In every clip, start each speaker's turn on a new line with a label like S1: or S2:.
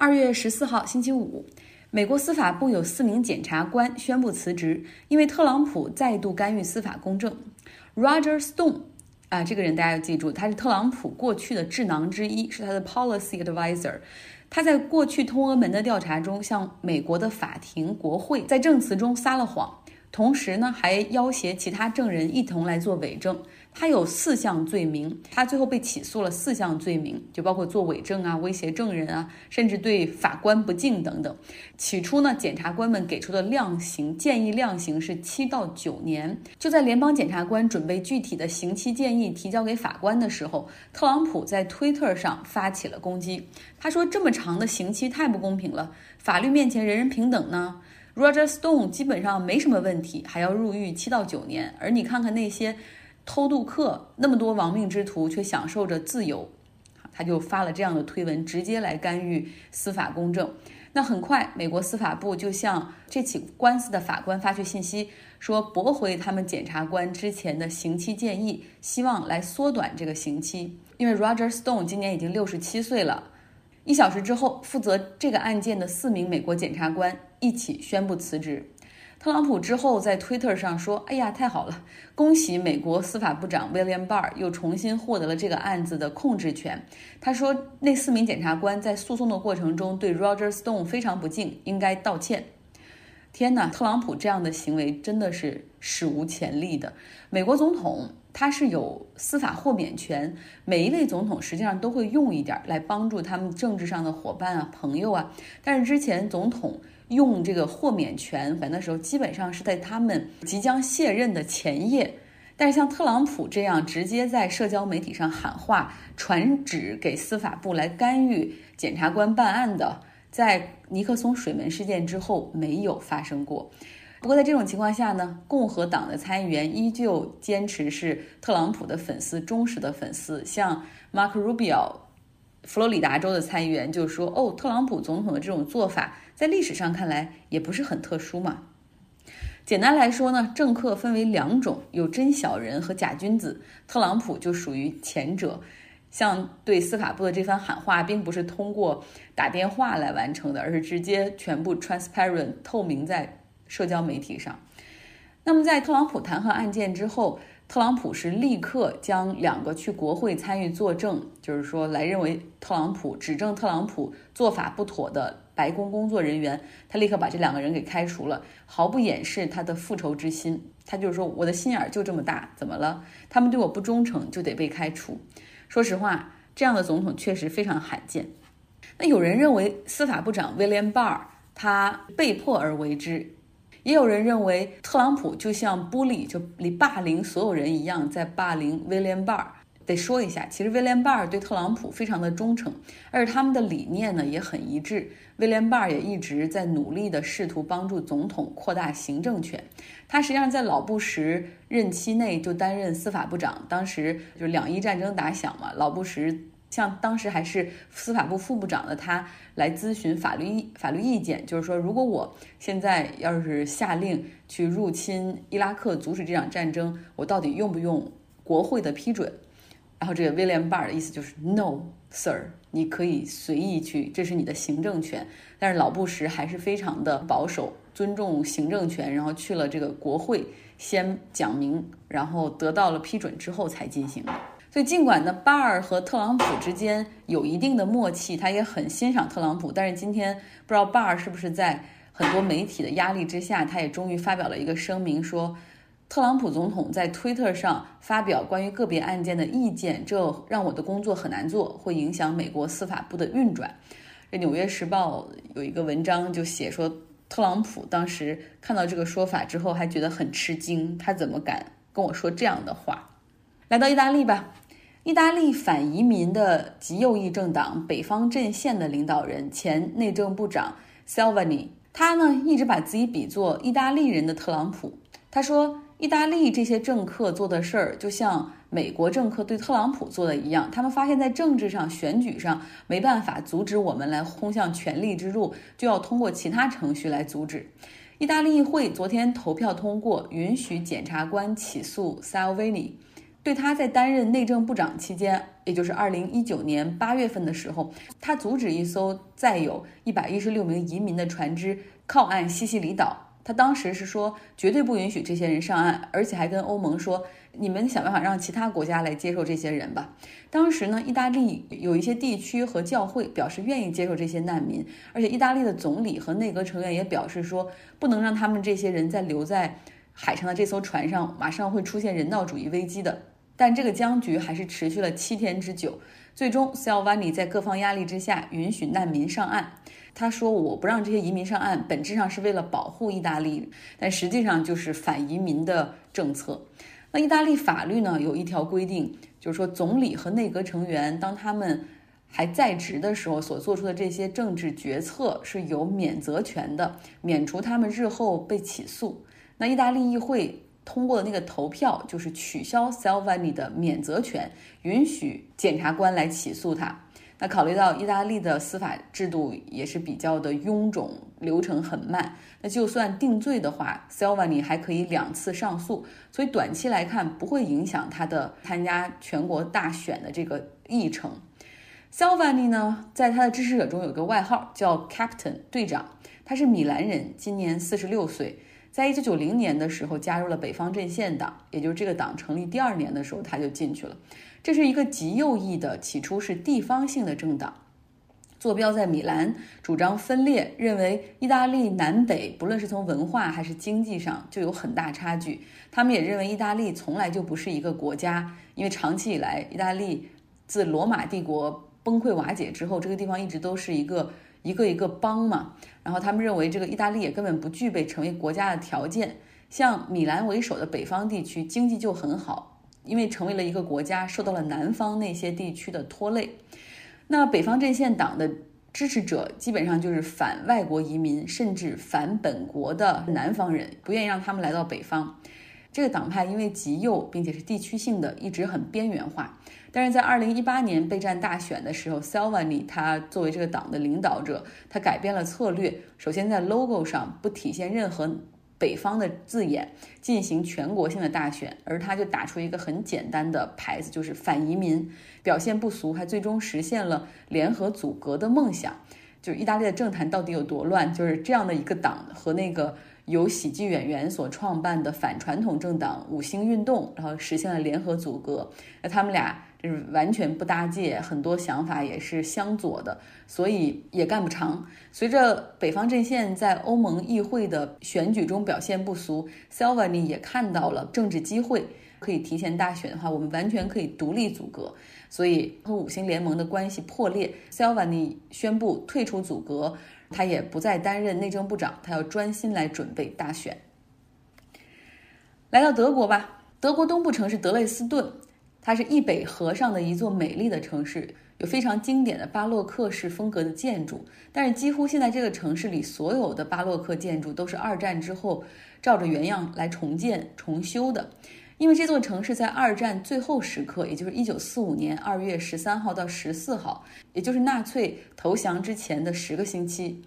S1: 二月十四号，星期五，美国司法部有四名检察官宣布辞职，因为特朗普再度干预司法公正。Roger Stone 啊，这个人大家要记住，他是特朗普过去的智囊之一，是他的 policy advisor。他在过去通俄门的调查中，向美国的法庭、国会在证词中撒了谎，同时呢，还要挟其他证人一同来做伪证。他有四项罪名，他最后被起诉了四项罪名，就包括做伪证啊、威胁证人啊，甚至对法官不敬等等。起初呢，检察官们给出的量刑建议量刑是七到九年。就在联邦检察官准备具体的刑期建议提交给法官的时候，特朗普在推特上发起了攻击。他说：“这么长的刑期太不公平了，法律面前人人平等呢。”Roger Stone 基本上没什么问题，还要入狱七到九年，而你看看那些。偷渡客那么多亡命之徒，却享受着自由，他就发了这样的推文，直接来干预司法公正。那很快，美国司法部就向这起官司的法官发去信息，说驳回他们检察官之前的刑期建议，希望来缩短这个刑期。因为 Roger Stone 今年已经六十七岁了。一小时之后，负责这个案件的四名美国检察官一起宣布辞职。特朗普之后在推特上说：“哎呀，太好了，恭喜美国司法部长 William Barr 又重新获得了这个案子的控制权。”他说：“那四名检察官在诉讼的过程中对 Roger Stone 非常不敬，应该道歉。”天哪，特朗普这样的行为真的是史无前例的。美国总统他是有司法豁免权，每一位总统实际上都会用一点来帮助他们政治上的伙伴啊、朋友啊。但是之前总统。用这个豁免权的时候，基本上是在他们即将卸任的前夜。但是像特朗普这样直接在社交媒体上喊话、传旨给司法部来干预检察官办案的，在尼克松水门事件之后没有发生过。不过在这种情况下呢，共和党的参议员依旧坚持是特朗普的粉丝、忠实的粉丝，像 Mark Rubio。佛罗里达州的参议员就说：“哦，特朗普总统的这种做法，在历史上看来也不是很特殊嘛。简单来说呢，政客分为两种，有真小人和假君子。特朗普就属于前者。像对司法部的这番喊话，并不是通过打电话来完成的，而是直接全部 transparent 透明在社交媒体上。那么在特朗普弹劾案件之后。”特朗普是立刻将两个去国会参与作证，就是说来认为特朗普指证特朗普做法不妥的白宫工作人员，他立刻把这两个人给开除了，毫不掩饰他的复仇之心。他就是说我的心眼儿就这么大，怎么了？他们对我不忠诚就得被开除。说实话，这样的总统确实非常罕见。那有人认为司法部长威廉·巴尔他被迫而为之。也有人认为，特朗普就像波利就你霸凌所有人一样，在霸凌威廉·巴尔。得说一下，其实威廉巴尔对特朗普非常的忠诚，而且他们的理念呢也很一致。威廉巴尔也一直在努力的试图帮助总统扩大行政权。他实际上在老布什任期内就担任司法部长，当时就两伊战争打响嘛，老布什。像当时还是司法部副部长的他来咨询法律法律意见，就是说，如果我现在要是下令去入侵伊拉克，阻止这场战争，我到底用不用国会的批准？然后这个威廉巴尔的意思就是 No, Sir，你可以随意去，这是你的行政权。但是老布什还是非常的保守，尊重行政权，然后去了这个国会，先讲明，然后得到了批准之后才进行的。所以，尽管呢，巴尔和特朗普之间有一定的默契，他也很欣赏特朗普。但是今天不知道巴尔是不是在很多媒体的压力之下，他也终于发表了一个声明，说特朗普总统在推特上发表关于个别案件的意见，这让我的工作很难做，会影响美国司法部的运转。这《纽约时报》有一个文章就写说，特朗普当时看到这个说法之后，还觉得很吃惊，他怎么敢跟我说这样的话？来到意大利吧，意大利反移民的极右翼政党北方阵线的领导人、前内政部长 Salvini，他呢一直把自己比作意大利人的特朗普。他说，意大利这些政客做的事儿，就像美国政客对特朗普做的一样。他们发现，在政治上、选举上没办法阻止我们来轰向权力之路，就要通过其他程序来阻止。意大利议会昨天投票通过，允许检察官起诉 Salvini。对他在担任内政部长期间，也就是二零一九年八月份的时候，他阻止一艘载有一百一十六名移民的船只靠岸西西里岛。他当时是说绝对不允许这些人上岸，而且还跟欧盟说：“你们想办法让其他国家来接受这些人吧。”当时呢，意大利有一些地区和教会表示愿意接受这些难民，而且意大利的总理和内阁成员也表示说，不能让他们这些人再留在海上的这艘船上，马上会出现人道主义危机的。但这个僵局还是持续了七天之久，最终 s a l v a n i 在各方压力之下允许难民上岸。他说：“我不让这些移民上岸，本质上是为了保护意大利，但实际上就是反移民的政策。那意大利法律呢，有一条规定，就是说总理和内阁成员当他们还在职的时候所做出的这些政治决策是有免责权的，免除他们日后被起诉。那意大利议会通过的那个投票，就是取消 Salvini 的免责权，允许检察官来起诉他。”那考虑到意大利的司法制度也是比较的臃肿，流程很慢，那就算定罪的话，Salvini 还可以两次上诉，所以短期来看不会影响他的参加全国大选的这个议程。Salvini 呢，在他的支持者中有个外号叫 Captain 队长，他是米兰人，今年四十六岁，在一九九零年的时候加入了北方阵线党，也就是这个党成立第二年的时候他就进去了。这是一个极右翼的，起初是地方性的政党，坐标在米兰，主张分裂，认为意大利南北不论是从文化还是经济上就有很大差距。他们也认为意大利从来就不是一个国家，因为长期以来，意大利自罗马帝国崩溃瓦解之后，这个地方一直都是一个一个一个邦嘛。然后他们认为这个意大利也根本不具备成为国家的条件。像米兰为首的北方地区经济就很好。因为成为了一个国家，受到了南方那些地区的拖累。那北方阵线党的支持者基本上就是反外国移民，甚至反本国的南方人，不愿意让他们来到北方。这个党派因为极右，并且是地区性的，一直很边缘化。但是在二零一八年备战大选的时候，Salvini 他作为这个党的领导者，他改变了策略。首先在 logo 上不体现任何。北方的字眼进行全国性的大选，而他就打出一个很简单的牌子，就是反移民，表现不俗，还最终实现了联合阻隔的梦想。就是意大利的政坛到底有多乱？就是这样的一个党和那个由喜剧演员所创办的反传统政党五星运动，然后实现了联合阻隔。那他们俩。就是完全不搭界，很多想法也是相左的，所以也干不长。随着北方阵线在欧盟议会的选举中表现不俗，Salvini 也看到了政治机会，可以提前大选的话，我们完全可以独立阻隔。所以和五星联盟的关系破裂，Salvini 宣布退出阻隔，他也不再担任内政部长，他要专心来准备大选。来到德国吧，德国东部城市德累斯顿。它是易北河上的一座美丽的城市，有非常经典的巴洛克式风格的建筑。但是，几乎现在这个城市里所有的巴洛克建筑都是二战之后照着原样来重建、重修的。因为这座城市在二战最后时刻，也就是1945年2月13号到14号，也就是纳粹投降之前的十个星期，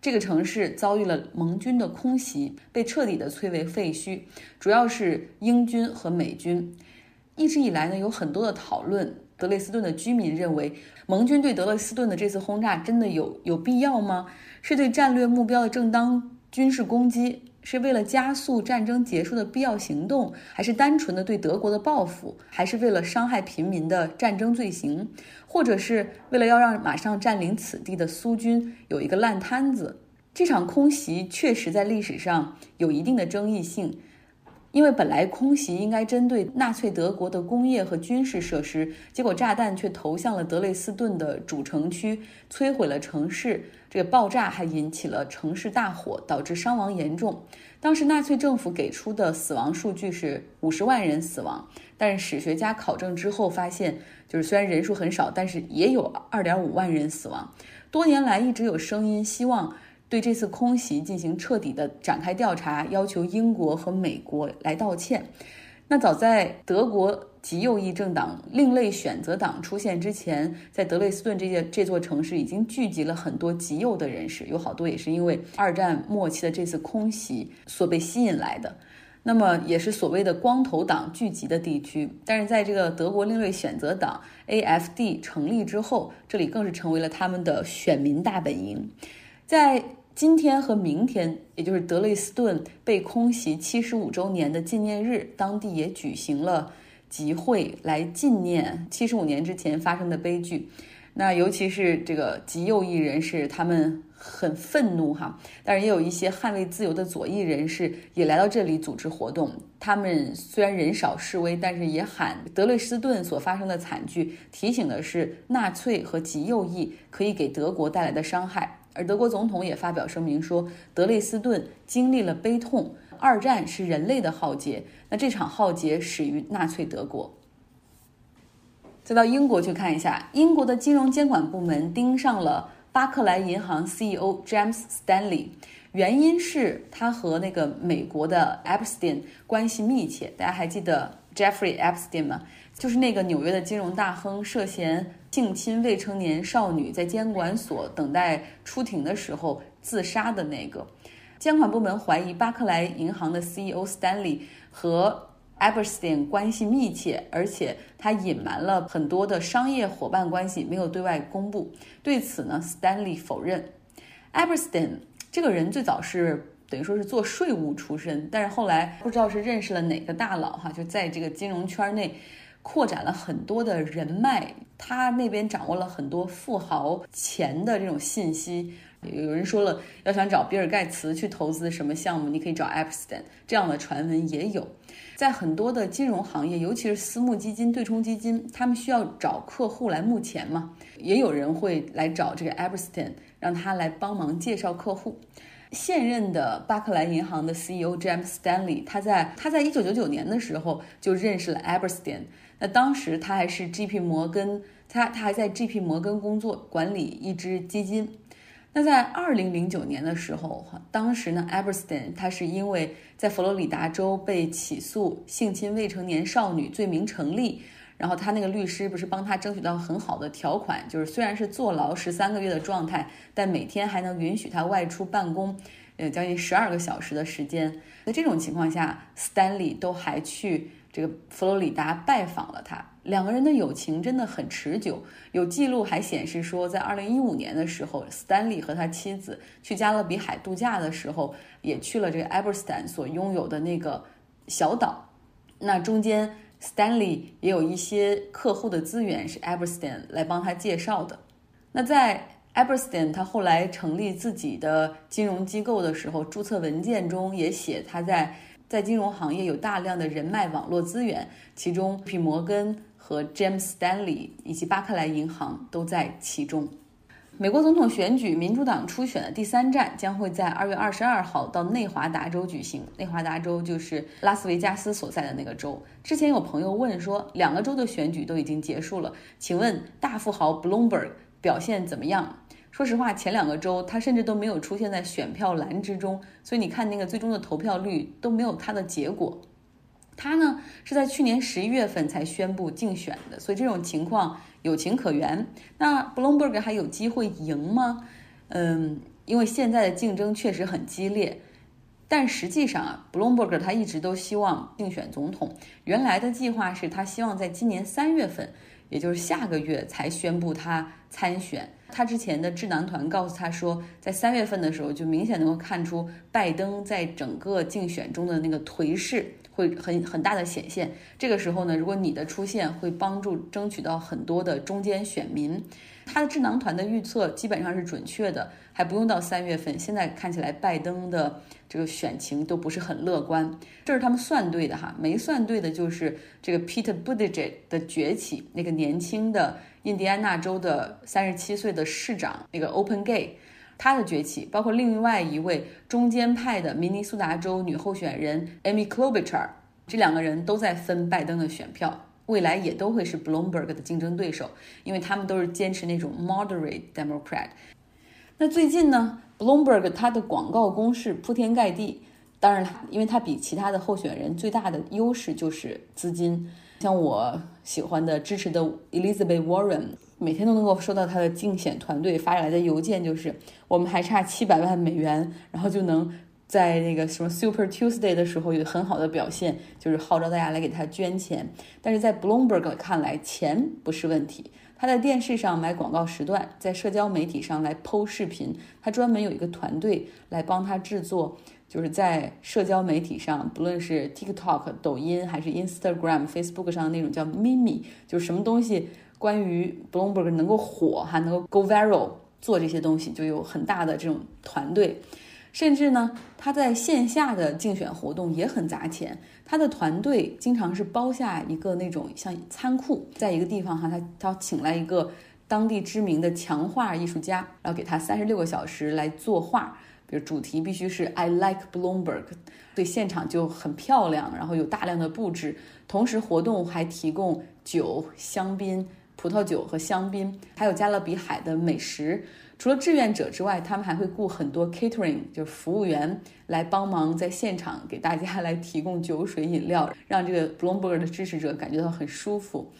S1: 这个城市遭遇了盟军的空袭，被彻底的摧为废墟，主要是英军和美军。一直以来呢，有很多的讨论。德累斯顿的居民认为，盟军对德累斯顿的这次轰炸真的有有必要吗？是对战略目标的正当军事攻击，是为了加速战争结束的必要行动，还是单纯的对德国的报复，还是为了伤害平民的战争罪行，或者是为了要让马上占领此地的苏军有一个烂摊子？这场空袭确实在历史上有一定的争议性。因为本来空袭应该针对纳粹德国的工业和军事设施，结果炸弹却投向了德累斯顿的主城区，摧毁了城市。这个爆炸还引起了城市大火，导致伤亡严重。当时纳粹政府给出的死亡数据是五十万人死亡，但是史学家考证之后发现，就是虽然人数很少，但是也有二点五万人死亡。多年来一直有声音希望。对这次空袭进行彻底的展开调查，要求英国和美国来道歉。那早在德国极右翼政党另类选择党出现之前，在德累斯顿这些这座城市已经聚集了很多极右的人士，有好多也是因为二战末期的这次空袭所被吸引来的。那么也是所谓的光头党聚集的地区。但是在这个德国另类选择党 AFD 成立之后，这里更是成为了他们的选民大本营。在今天和明天，也就是德累斯顿被空袭七十五周年的纪念日，当地也举行了集会来纪念七十五年之前发生的悲剧。那尤其是这个极右翼人士，他们很愤怒哈，但是也有一些捍卫自由的左翼人士也来到这里组织活动。他们虽然人少示威，但是也喊德累斯顿所发生的惨剧，提醒的是纳粹和极右翼可以给德国带来的伤害。而德国总统也发表声明说，德累斯顿经历了悲痛，二战是人类的浩劫，那这场浩劫始于纳粹德国。再到英国去看一下，英国的金融监管部门盯上了巴克莱银行 CEO James Stanley，原因是他和那个美国的 Epstein 关系密切。大家还记得 Jeffrey Epstein 吗？就是那个纽约的金融大亨涉嫌性侵未成年少女，在监管所等待出庭的时候自杀的那个。监管部门怀疑巴克莱银行的 CEO Stanley 和 Eberstein 关系密切，而且他隐瞒了很多的商业伙伴关系，没有对外公布。对此呢，Stanley 否认。Eberstein 这个人最早是等于说是做税务出身，但是后来不知道是认识了哪个大佬哈，就在这个金融圈内扩展了很多的人脉，他那边掌握了很多富豪钱的这种信息。有人说了，要想找比尔盖茨去投资什么项目，你可以找 Epstein，这样的传闻也有。在很多的金融行业，尤其是私募基金、对冲基金，他们需要找客户来募钱嘛，也有人会来找这个 Epstein，让他来帮忙介绍客户。现任的巴克莱银行的 CEO James Stanley，他在他在一九九九年的时候就认识了 Epstein，那当时他还是 G P 摩根，他他还在 G P 摩根工作，管理一支基金。那在二零零九年的时候，当时呢，Eberstein 他是因为在佛罗里达州被起诉性侵未成年少女罪名成立，然后他那个律师不是帮他争取到很好的条款，就是虽然是坐牢十三个月的状态，但每天还能允许他外出办公，呃，将近十二个小时的时间。在这种情况下，Stanley 都还去。这个佛罗里达拜访了他，两个人的友情真的很持久。有记录还显示说，在二零一五年的时候，斯坦利和他妻子去加勒比海度假的时候，也去了这个埃伯斯坦所拥有的那个小岛。那中间，斯坦利也有一些客户的资源是埃伯斯坦来帮他介绍的。那在埃伯斯坦他后来成立自己的金融机构的时候，注册文件中也写他在。在金融行业有大量的人脉网络资源，其中皮摩根和 James Stanley 以及巴克莱银行都在其中。美国总统选举，民主党初选的第三站将会在二月二十二号到内华达州举行。内华达州就是拉斯维加斯所在的那个州。之前有朋友问说，两个州的选举都已经结束了，请问大富豪 Bloomberg 表现怎么样？说实话，前两个州他甚至都没有出现在选票栏之中，所以你看那个最终的投票率都没有他的结果。他呢是在去年十一月份才宣布竞选的，所以这种情况有情可原。那 Bloomberg 还有机会赢吗？嗯，因为现在的竞争确实很激烈。但实际上啊，Bloomberg 他一直都希望竞选总统。原来的计划是他希望在今年三月份，也就是下个月才宣布他参选。他之前的智囊团告诉他说，在三月份的时候就明显能够看出拜登在整个竞选中的那个颓势会很很大的显现。这个时候呢，如果你的出现会帮助争取到很多的中间选民。他的智囊团的预测基本上是准确的，还不用到三月份。现在看起来，拜登的这个选情都不是很乐观，这是他们算对的哈。没算对的就是这个 Pete Buttigieg 的崛起，那个年轻的印第安纳州的三十七岁的市长，那个 Open Gay，他的崛起，包括另外一位中间派的明尼苏达州女候选人 Amy Klobuchar，这两个人都在分拜登的选票。未来也都会是 Bloomberg 的竞争对手，因为他们都是坚持那种 moderate Democrat。那最近呢，Bloomberg 它的广告攻势铺天盖地，当然了，因为它比其他的候选人最大的优势就是资金。像我喜欢的、支持的 Elizabeth Warren，每天都能够收到他的竞选团队发来的邮件，就是我们还差七百万美元，然后就能。在那个什么 Super Tuesday 的时候有很好的表现，就是号召大家来给他捐钱。但是在 Bloomberg 看来，钱不是问题。他在电视上买广告时段，在社交媒体上来剖视频，他专门有一个团队来帮他制作，就是在社交媒体上，不论是 TikTok、抖音还是 Instagram、Facebook 上那种叫 Mimi，就是什么东西关于 Bloomberg 能够火，还能够 go viral，做这些东西就有很大的这种团队。甚至呢，他在线下的竞选活动也很砸钱。他的团队经常是包下一个那种像仓库，在一个地方哈，他他请来一个当地知名的强画艺术家，然后给他三十六个小时来作画，比如主题必须是 I like Bloomberg，对，现场就很漂亮，然后有大量的布置，同时活动还提供酒、香槟、葡萄酒和香槟，还有加勒比海的美食。除了志愿者之外，他们还会雇很多 catering，就是服务员来帮忙在现场给大家来提供酒水饮料，让这个 Bloomberg 的支持者感觉到很舒服。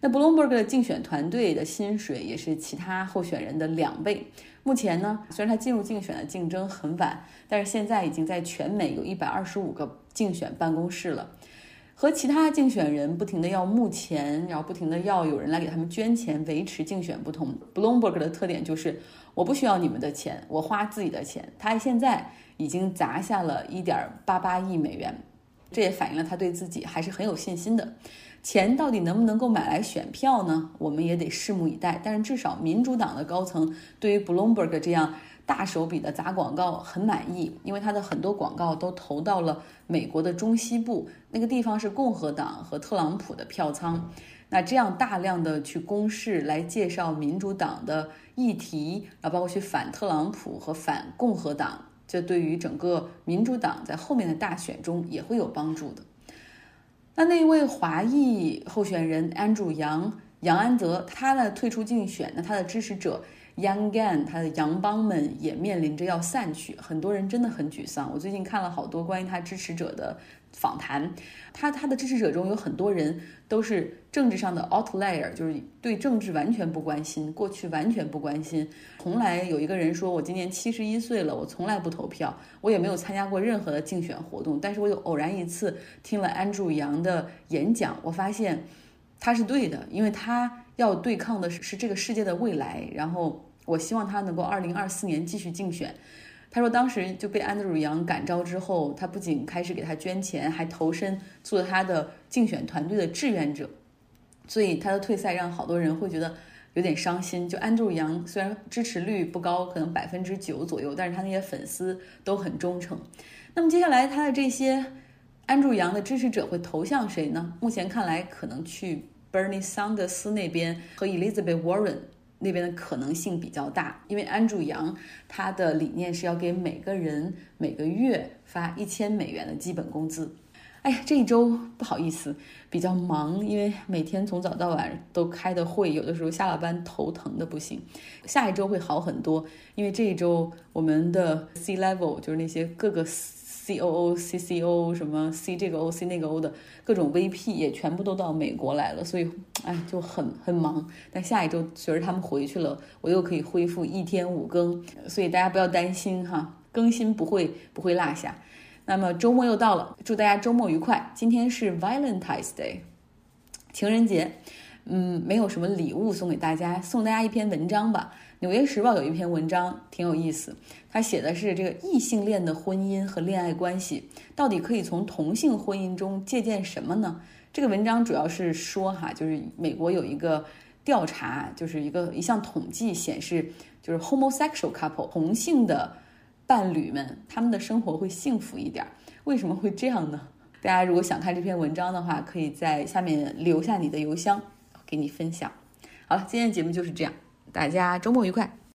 S1: 那 Bloomberg 的竞选团队的薪水也是其他候选人的两倍。目前呢，虽然他进入竞选的竞争很晚，但是现在已经在全美有一百二十五个竞选办公室了。和其他竞选人不停的要募钱，然后不停的要有人来给他们捐钱维持竞选不同。Bloomberg 的特点就是我不需要你们的钱，我花自己的钱。他现在已经砸下了一点八八亿美元，这也反映了他对自己还是很有信心的。钱到底能不能够买来选票呢？我们也得拭目以待。但是至少民主党的高层对于 Bloomberg 这样。大手笔的砸广告很满意，因为他的很多广告都投到了美国的中西部那个地方，是共和党和特朗普的票仓。那这样大量的去公示来介绍民主党的议题，然后包括去反特朗普和反共和党，这对于整个民主党在后面的大选中也会有帮助的。那那位华裔候选人 Andrew 杨杨安泽，他呢退出竞选，那他的支持者。Young Gan，他的洋帮们也面临着要散去，很多人真的很沮丧。我最近看了好多关于他支持者的访谈，他他的支持者中有很多人都是政治上的 outlier，就是对政治完全不关心，过去完全不关心。从来有一个人说，我今年七十一岁了，我从来不投票，我也没有参加过任何的竞选活动，但是我有偶然一次听了 Andrew Yang 的演讲，我发现他是对的，因为他要对抗的是这个世界的未来，然后。我希望他能够二零二四年继续竞选。他说，当时就被安德鲁杨感召之后，他不仅开始给他捐钱，还投身做他的竞选团队的志愿者。所以他的退赛让好多人会觉得有点伤心。就安德鲁杨虽然支持率不高，可能百分之九左右，但是他那些粉丝都很忠诚。那么接下来他的这些安德鲁杨的支持者会投向谁呢？目前看来，可能去 Bernie Sanders 那边和 Elizabeth Warren。那边的可能性比较大，因为安柱杨他的理念是要给每个人每个月发一千美元的基本工资。哎呀，这一周不好意思，比较忙，因为每天从早到晚都开的会，有的时候下了班头疼的不行。下一周会好很多，因为这一周我们的 C level 就是那些各个。C O O C C O 什么 C 这个 O C 那个 O 的各种 V P 也全部都到美国来了，所以哎就很很忙。但下一周随着他们回去了，我又可以恢复一天五更，所以大家不要担心哈，更新不会不会落下。那么周末又到了，祝大家周末愉快。今天是 Valentine's Day，情人节。嗯，没有什么礼物送给大家，送大家一篇文章吧。《纽约时报》有一篇文章挺有意思，他写的是这个异性恋的婚姻和恋爱关系到底可以从同性婚姻中借鉴什么呢？这个文章主要是说哈，就是美国有一个调查，就是一个一项统计显示，就是 homosexual couple 同性的伴侣们他们的生活会幸福一点。为什么会这样呢？大家如果想看这篇文章的话，可以在下面留下你的邮箱，给你分享。好了，今天的节目就是这样。大家周末愉快。